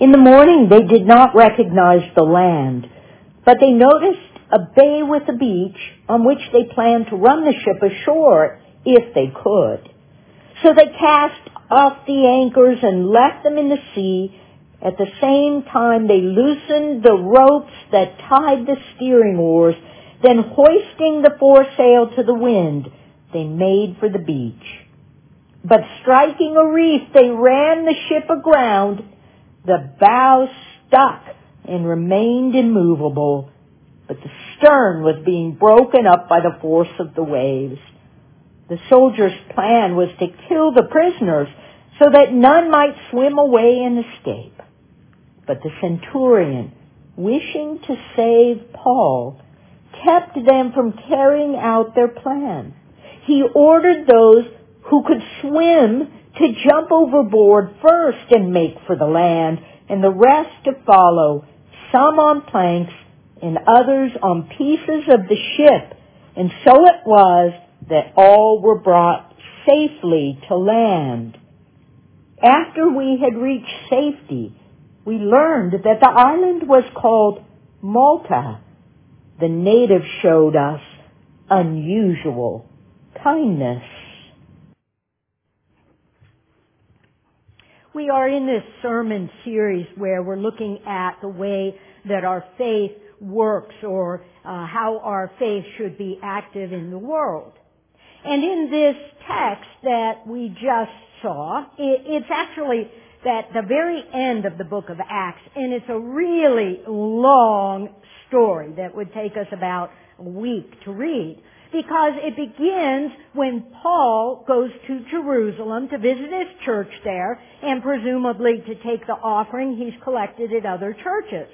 In the morning they did not recognize the land, but they noticed a bay with a beach on which they planned to run the ship ashore if they could. So they cast off the anchors and left them in the sea. At the same time they loosened the ropes that tied the steering oars, then hoisting the foresail to the wind, they made for the beach. But striking a reef, they ran the ship aground. The bow stuck and remained immovable, but the stern was being broken up by the force of the waves. The soldiers' plan was to kill the prisoners so that none might swim away and escape. But the centurion, wishing to save Paul, kept them from carrying out their plan. He ordered those who could swim to jump overboard first and make for the land, and the rest to follow, some on planks and others on pieces of the ship. And so it was that all were brought safely to land. After we had reached safety, we learned that the island was called Malta. The natives showed us unusual kindness. We are in this sermon series where we're looking at the way that our faith works or uh, how our faith should be active in the world. And in this text that we just saw, it, it's actually at the very end of the book of Acts, and it's a really long story that would take us about a week to read because it begins when Paul goes to Jerusalem to visit his church there and presumably to take the offering he's collected at other churches.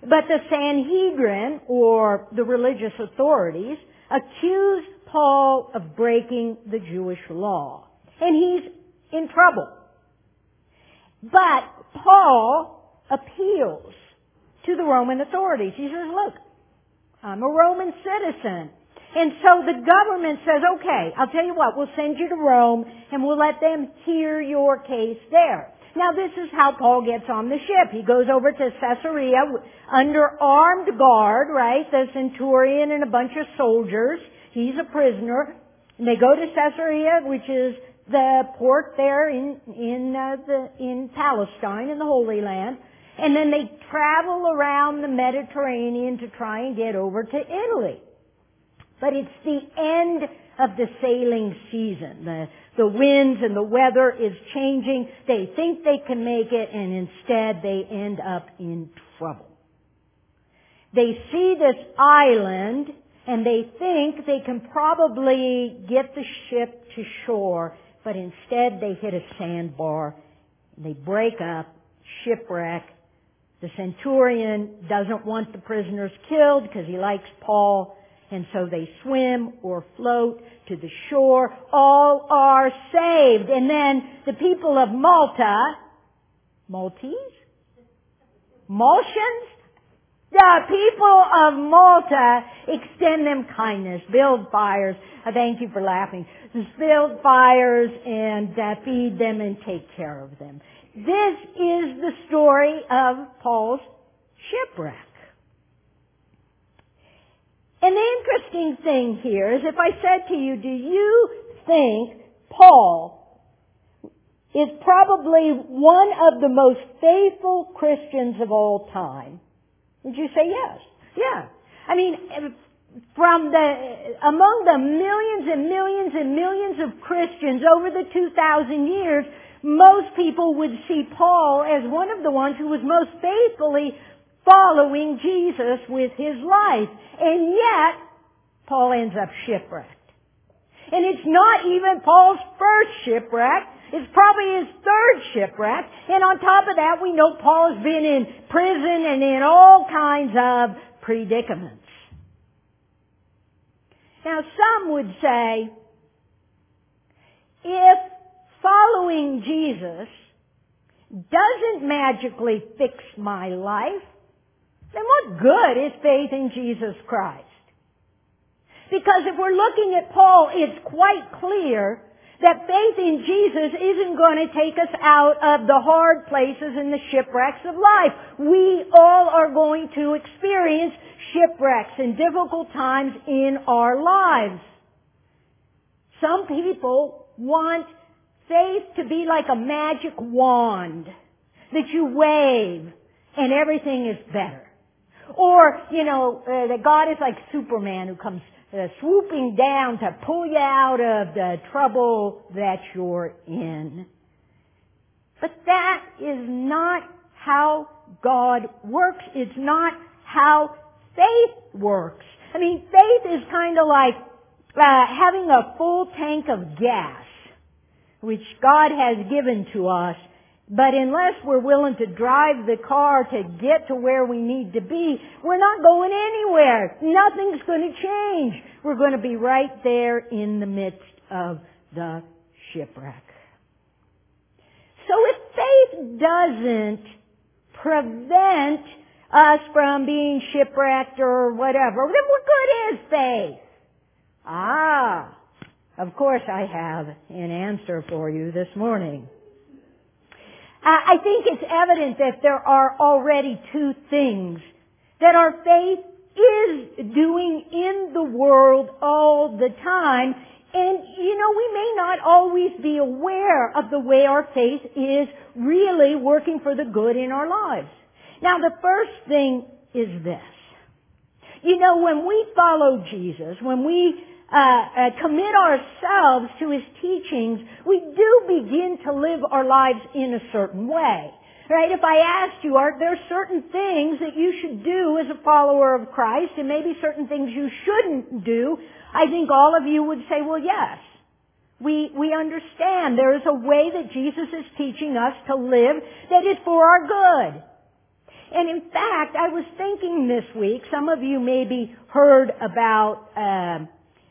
But the Sanhedrin, or the religious authorities, accuse Paul of breaking the Jewish law. And he's in trouble. But Paul appeals to the Roman authorities. He says, look, I'm a Roman citizen. And so the government says, okay, I'll tell you what, we'll send you to Rome and we'll let them hear your case there. Now this is how Paul gets on the ship. He goes over to Caesarea under armed guard, right? The centurion and a bunch of soldiers. He's a prisoner. And they go to Caesarea, which is the port there in in uh, the in Palestine in the Holy Land. And then they travel around the Mediterranean to try and get over to Italy. But it's the end of the sailing season. The, the winds and the weather is changing. They think they can make it and instead they end up in trouble. They see this island and they think they can probably get the ship to shore, but instead they hit a sandbar. They break up, shipwreck. The centurion doesn't want the prisoners killed because he likes Paul. And so they swim or float to the shore. All are saved. And then the people of Malta, Maltese? Maltians? The people of Malta extend them kindness, build fires. I thank you for laughing. Build fires and uh, feed them and take care of them. This is the story of Paul's shipwreck. And the interesting thing here is if I said to you, do you think Paul is probably one of the most faithful Christians of all time? Would you say yes? Yeah. I mean, from the, among the millions and millions and millions of Christians over the 2,000 years, most people would see Paul as one of the ones who was most faithfully following Jesus with his life. And yet, Paul ends up shipwrecked. And it's not even Paul's first shipwreck. It's probably his third shipwreck. And on top of that, we know Paul's been in prison and in all kinds of predicaments. Now some would say, if following Jesus doesn't magically fix my life, then what good is faith in Jesus Christ? Because if we're looking at Paul, it's quite clear That faith in Jesus isn't going to take us out of the hard places and the shipwrecks of life. We all are going to experience shipwrecks and difficult times in our lives. Some people want faith to be like a magic wand that you wave and everything is better. Or, you know, uh, that God is like Superman who comes uh, swooping down to pull you out of the trouble that you're in. But that is not how God works. It's not how faith works. I mean, faith is kind of like uh, having a full tank of gas, which God has given to us but unless we're willing to drive the car to get to where we need to be, we're not going anywhere. Nothing's going to change. We're going to be right there in the midst of the shipwreck. So if faith doesn't prevent us from being shipwrecked or whatever, then what good is faith? Ah, of course I have an answer for you this morning. Uh, I think it's evident that there are already two things that our faith is doing in the world all the time. And, you know, we may not always be aware of the way our faith is really working for the good in our lives. Now, the first thing is this. You know, when we follow Jesus, when we uh, uh, commit ourselves to His teachings, we do begin to live our lives in a certain way. Right? If I asked you, are there certain things that you should do as a follower of Christ and maybe certain things you shouldn't do? I think all of you would say, well, yes. We, we understand there is a way that Jesus is teaching us to live that is for our good. And in fact, I was thinking this week, some of you maybe heard about uh,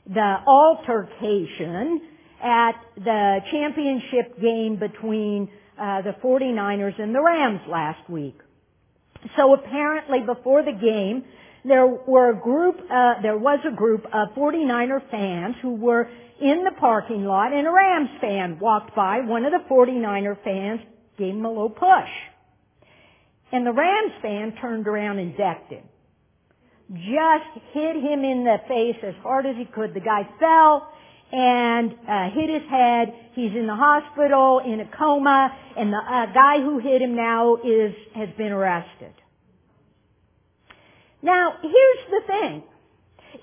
the altercation at the championship game between uh, the 49ers and the Rams last week. So apparently before the game, there were a group, uh, there was a group of 49er fans who were in the parking lot and a Rams fan walked by. One of the 49er fans gave him a little push. And the Rams fan turned around and decked him just hit him in the face as hard as he could. The guy fell and uh, hit his head. He's in the hospital in a coma, and the uh, guy who hit him now is has been arrested. Now, here's the thing.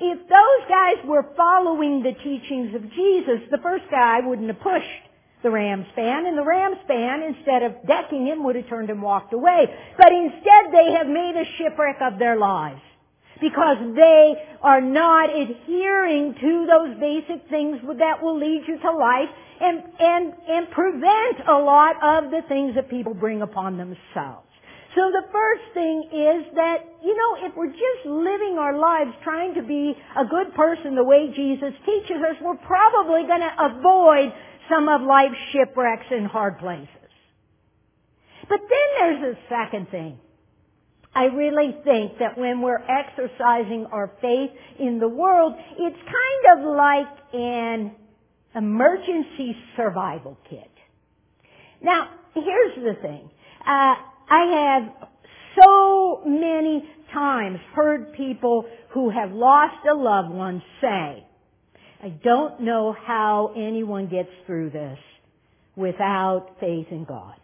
If those guys were following the teachings of Jesus, the first guy wouldn't have pushed the Rams fan, and the Rams fan, instead of decking him, would have turned and walked away. But instead, they have made a shipwreck of their lives because they are not adhering to those basic things that will lead you to life and, and, and prevent a lot of the things that people bring upon themselves. So the first thing is that, you know, if we're just living our lives trying to be a good person the way Jesus teaches us, we're probably going to avoid some of life's shipwrecks and hard places. But then there's a second thing. I really think that when we're exercising our faith in the world, it's kind of like an emergency survival kit. Now, here's the thing. Uh, I have so many times heard people who have lost a loved one say, I don't know how anyone gets through this without faith in God.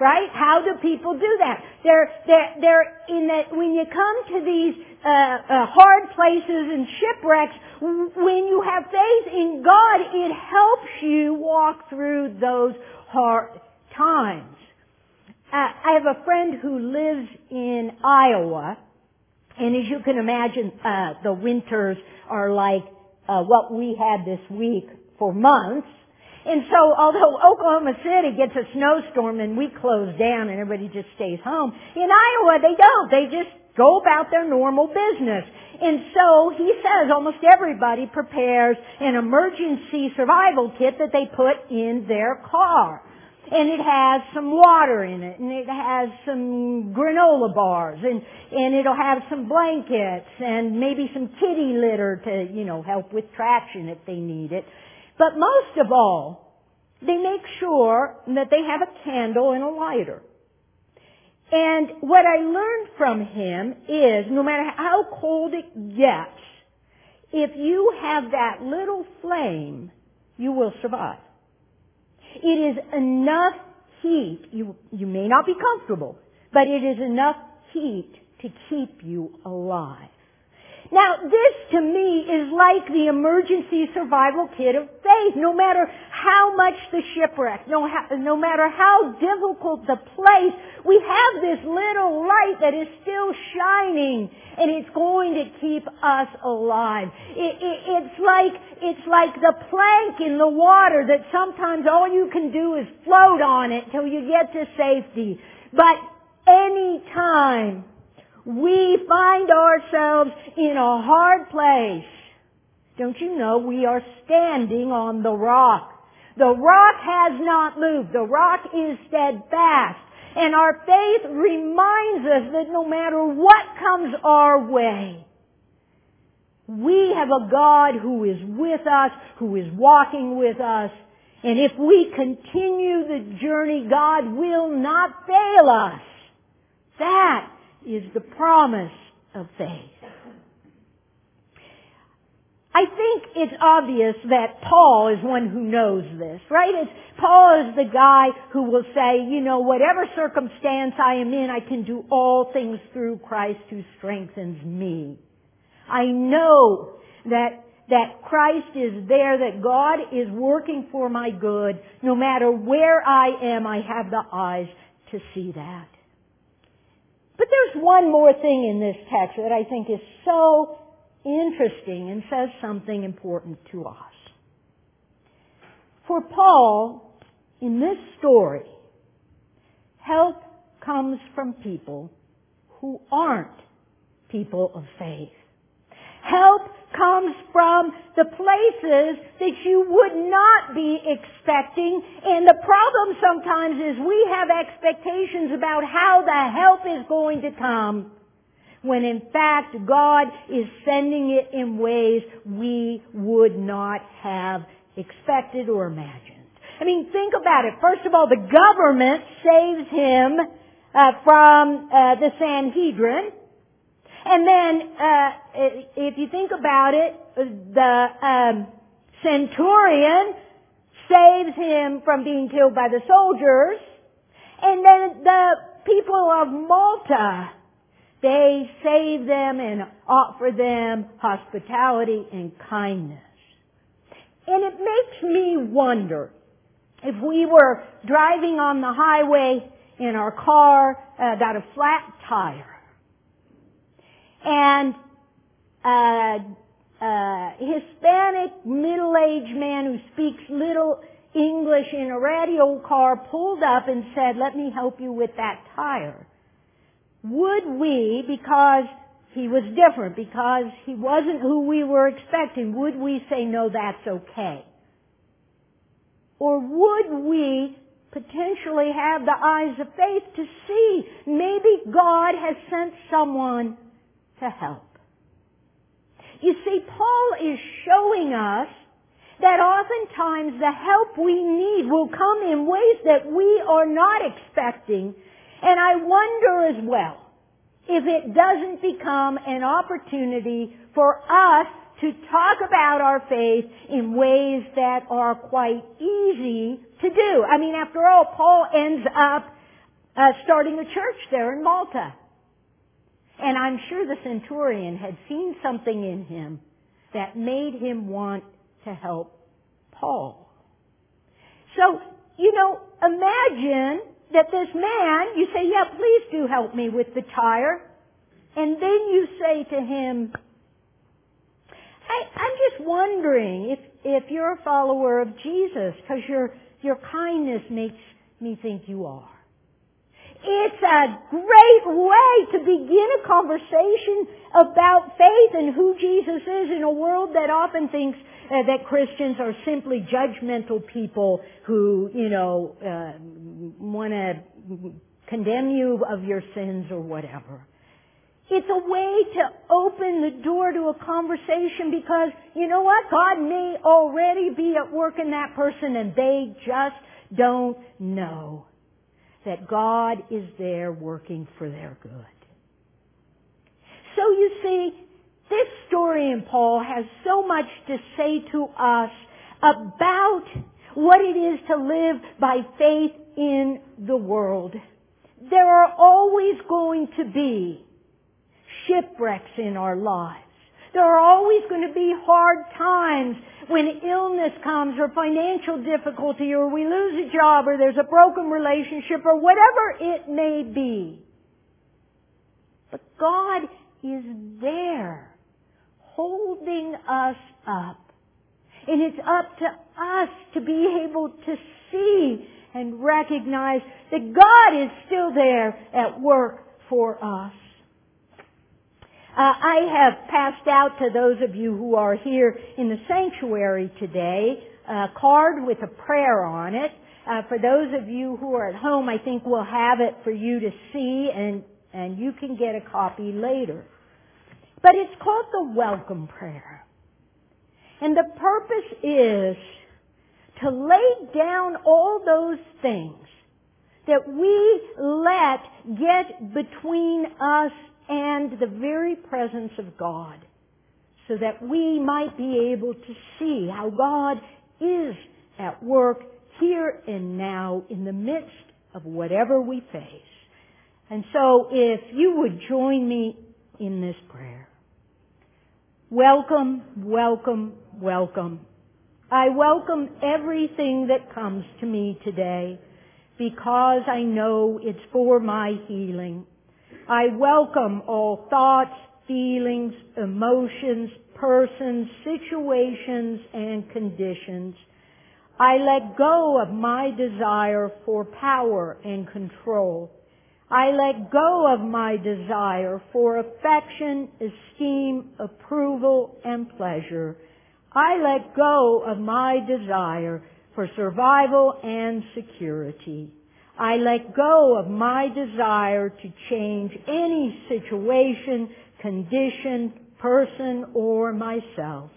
Right? How do people do that? They're, they're, they're in that, when you come to these, uh, uh, hard places and shipwrecks, when you have faith in God, it helps you walk through those hard times. Uh, I have a friend who lives in Iowa, and as you can imagine, uh, the winters are like uh, what we had this week for months. And so although Oklahoma City gets a snowstorm and we close down and everybody just stays home, in Iowa they don't. They just go about their normal business. And so he says almost everybody prepares an emergency survival kit that they put in their car. And it has some water in it, and it has some granola bars, and, and it'll have some blankets, and maybe some kitty litter to, you know, help with traction if they need it. But most of all, they make sure that they have a candle and a lighter. And what I learned from him is no matter how cold it gets, if you have that little flame, you will survive. It is enough heat. You, you may not be comfortable, but it is enough heat to keep you alive. Now, this to me is like the emergency survival kit of faith. No matter how much the shipwreck, no, no matter how difficult the place, we have this little light that is still shining and it's going to keep us alive. It, it, it's like, it's like the plank in the water that sometimes all you can do is float on it till you get to safety. But any time we find ourselves in a hard place, don't you know we are standing on the rock? The rock has not moved. The rock is steadfast. And our faith reminds us that no matter what comes our way, we have a God who is with us, who is walking with us, and if we continue the journey, God will not fail us. That is the promise of faith. I think it's obvious that Paul is one who knows this, right? It's, Paul is the guy who will say, you know, whatever circumstance I am in, I can do all things through Christ who strengthens me. I know that that Christ is there, that God is working for my good. No matter where I am, I have the eyes to see that. But there's one more thing in this text that I think is so interesting and says something important to us. For Paul, in this story, help comes from people who aren't people of faith. Help comes from the places that you would not be expecting. And the problem sometimes is we have expectations about how the help is going to come when in fact God is sending it in ways we would not have expected or imagined. I mean, think about it. First of all, the government saves him uh, from uh, the Sanhedrin. And then, uh, if you think about it, the um, centurion saves him from being killed by the soldiers. And then the people of Malta, they save them and offer them hospitality and kindness. And it makes me wonder if we were driving on the highway and our car uh, got a flat tire and a, a Hispanic middle-aged man who speaks little English in a radio car pulled up and said, let me help you with that tire. Would we, because he was different, because he wasn't who we were expecting, would we say, no, that's okay? Or would we potentially have the eyes of faith to see maybe God has sent someone to help. You see, Paul is showing us that oftentimes the help we need will come in ways that we are not expecting. And I wonder as well if it doesn't become an opportunity for us to talk about our faith in ways that are quite easy to do. I mean, after all, Paul ends up uh, starting a church there in Malta. And I'm sure the centurion had seen something in him that made him want to help Paul. So, you know, imagine that this man, you say, yeah, please do help me with the tire. And then you say to him, I, I'm just wondering if, if you're a follower of Jesus, because your, your kindness makes me think you are. It's a great way to begin a conversation about faith and who Jesus is in a world that often thinks uh, that Christians are simply judgmental people who, you know, uh, want to condemn you of your sins or whatever. It's a way to open the door to a conversation because, you know what? God may already be at work in that person and they just don't know that God is there working for their good. So you see, this story in Paul has so much to say to us about what it is to live by faith in the world. There are always going to be shipwrecks in our lives. There are always going to be hard times when illness comes or financial difficulty or we lose a job or there's a broken relationship or whatever it may be. But God is there holding us up. And it's up to us to be able to see and recognize that God is still there at work for us. Uh, I have passed out to those of you who are here in the sanctuary today a card with a prayer on it. Uh, for those of you who are at home, I think we'll have it for you to see, and and you can get a copy later. But it's called the welcome prayer, and the purpose is to lay down all those things that we let get between us and the very presence of God so that we might be able to see how God is at work here and now in the midst of whatever we face. And so if you would join me in this prayer. Welcome, welcome, welcome. I welcome everything that comes to me today because I know it's for my healing. I welcome all thoughts, feelings, emotions, persons, situations, and conditions. I let go of my desire for power and control. I let go of my desire for affection, esteem, approval, and pleasure. I let go of my desire for survival and security. I let go of my desire to change any situation, condition, person, or myself.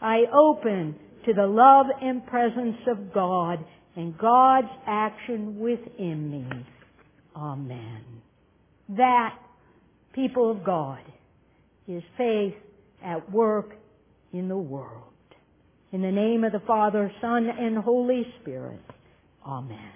I open to the love and presence of God and God's action within me. Amen. That, people of God, is faith at work in the world. In the name of the Father, Son, and Holy Spirit. Amen.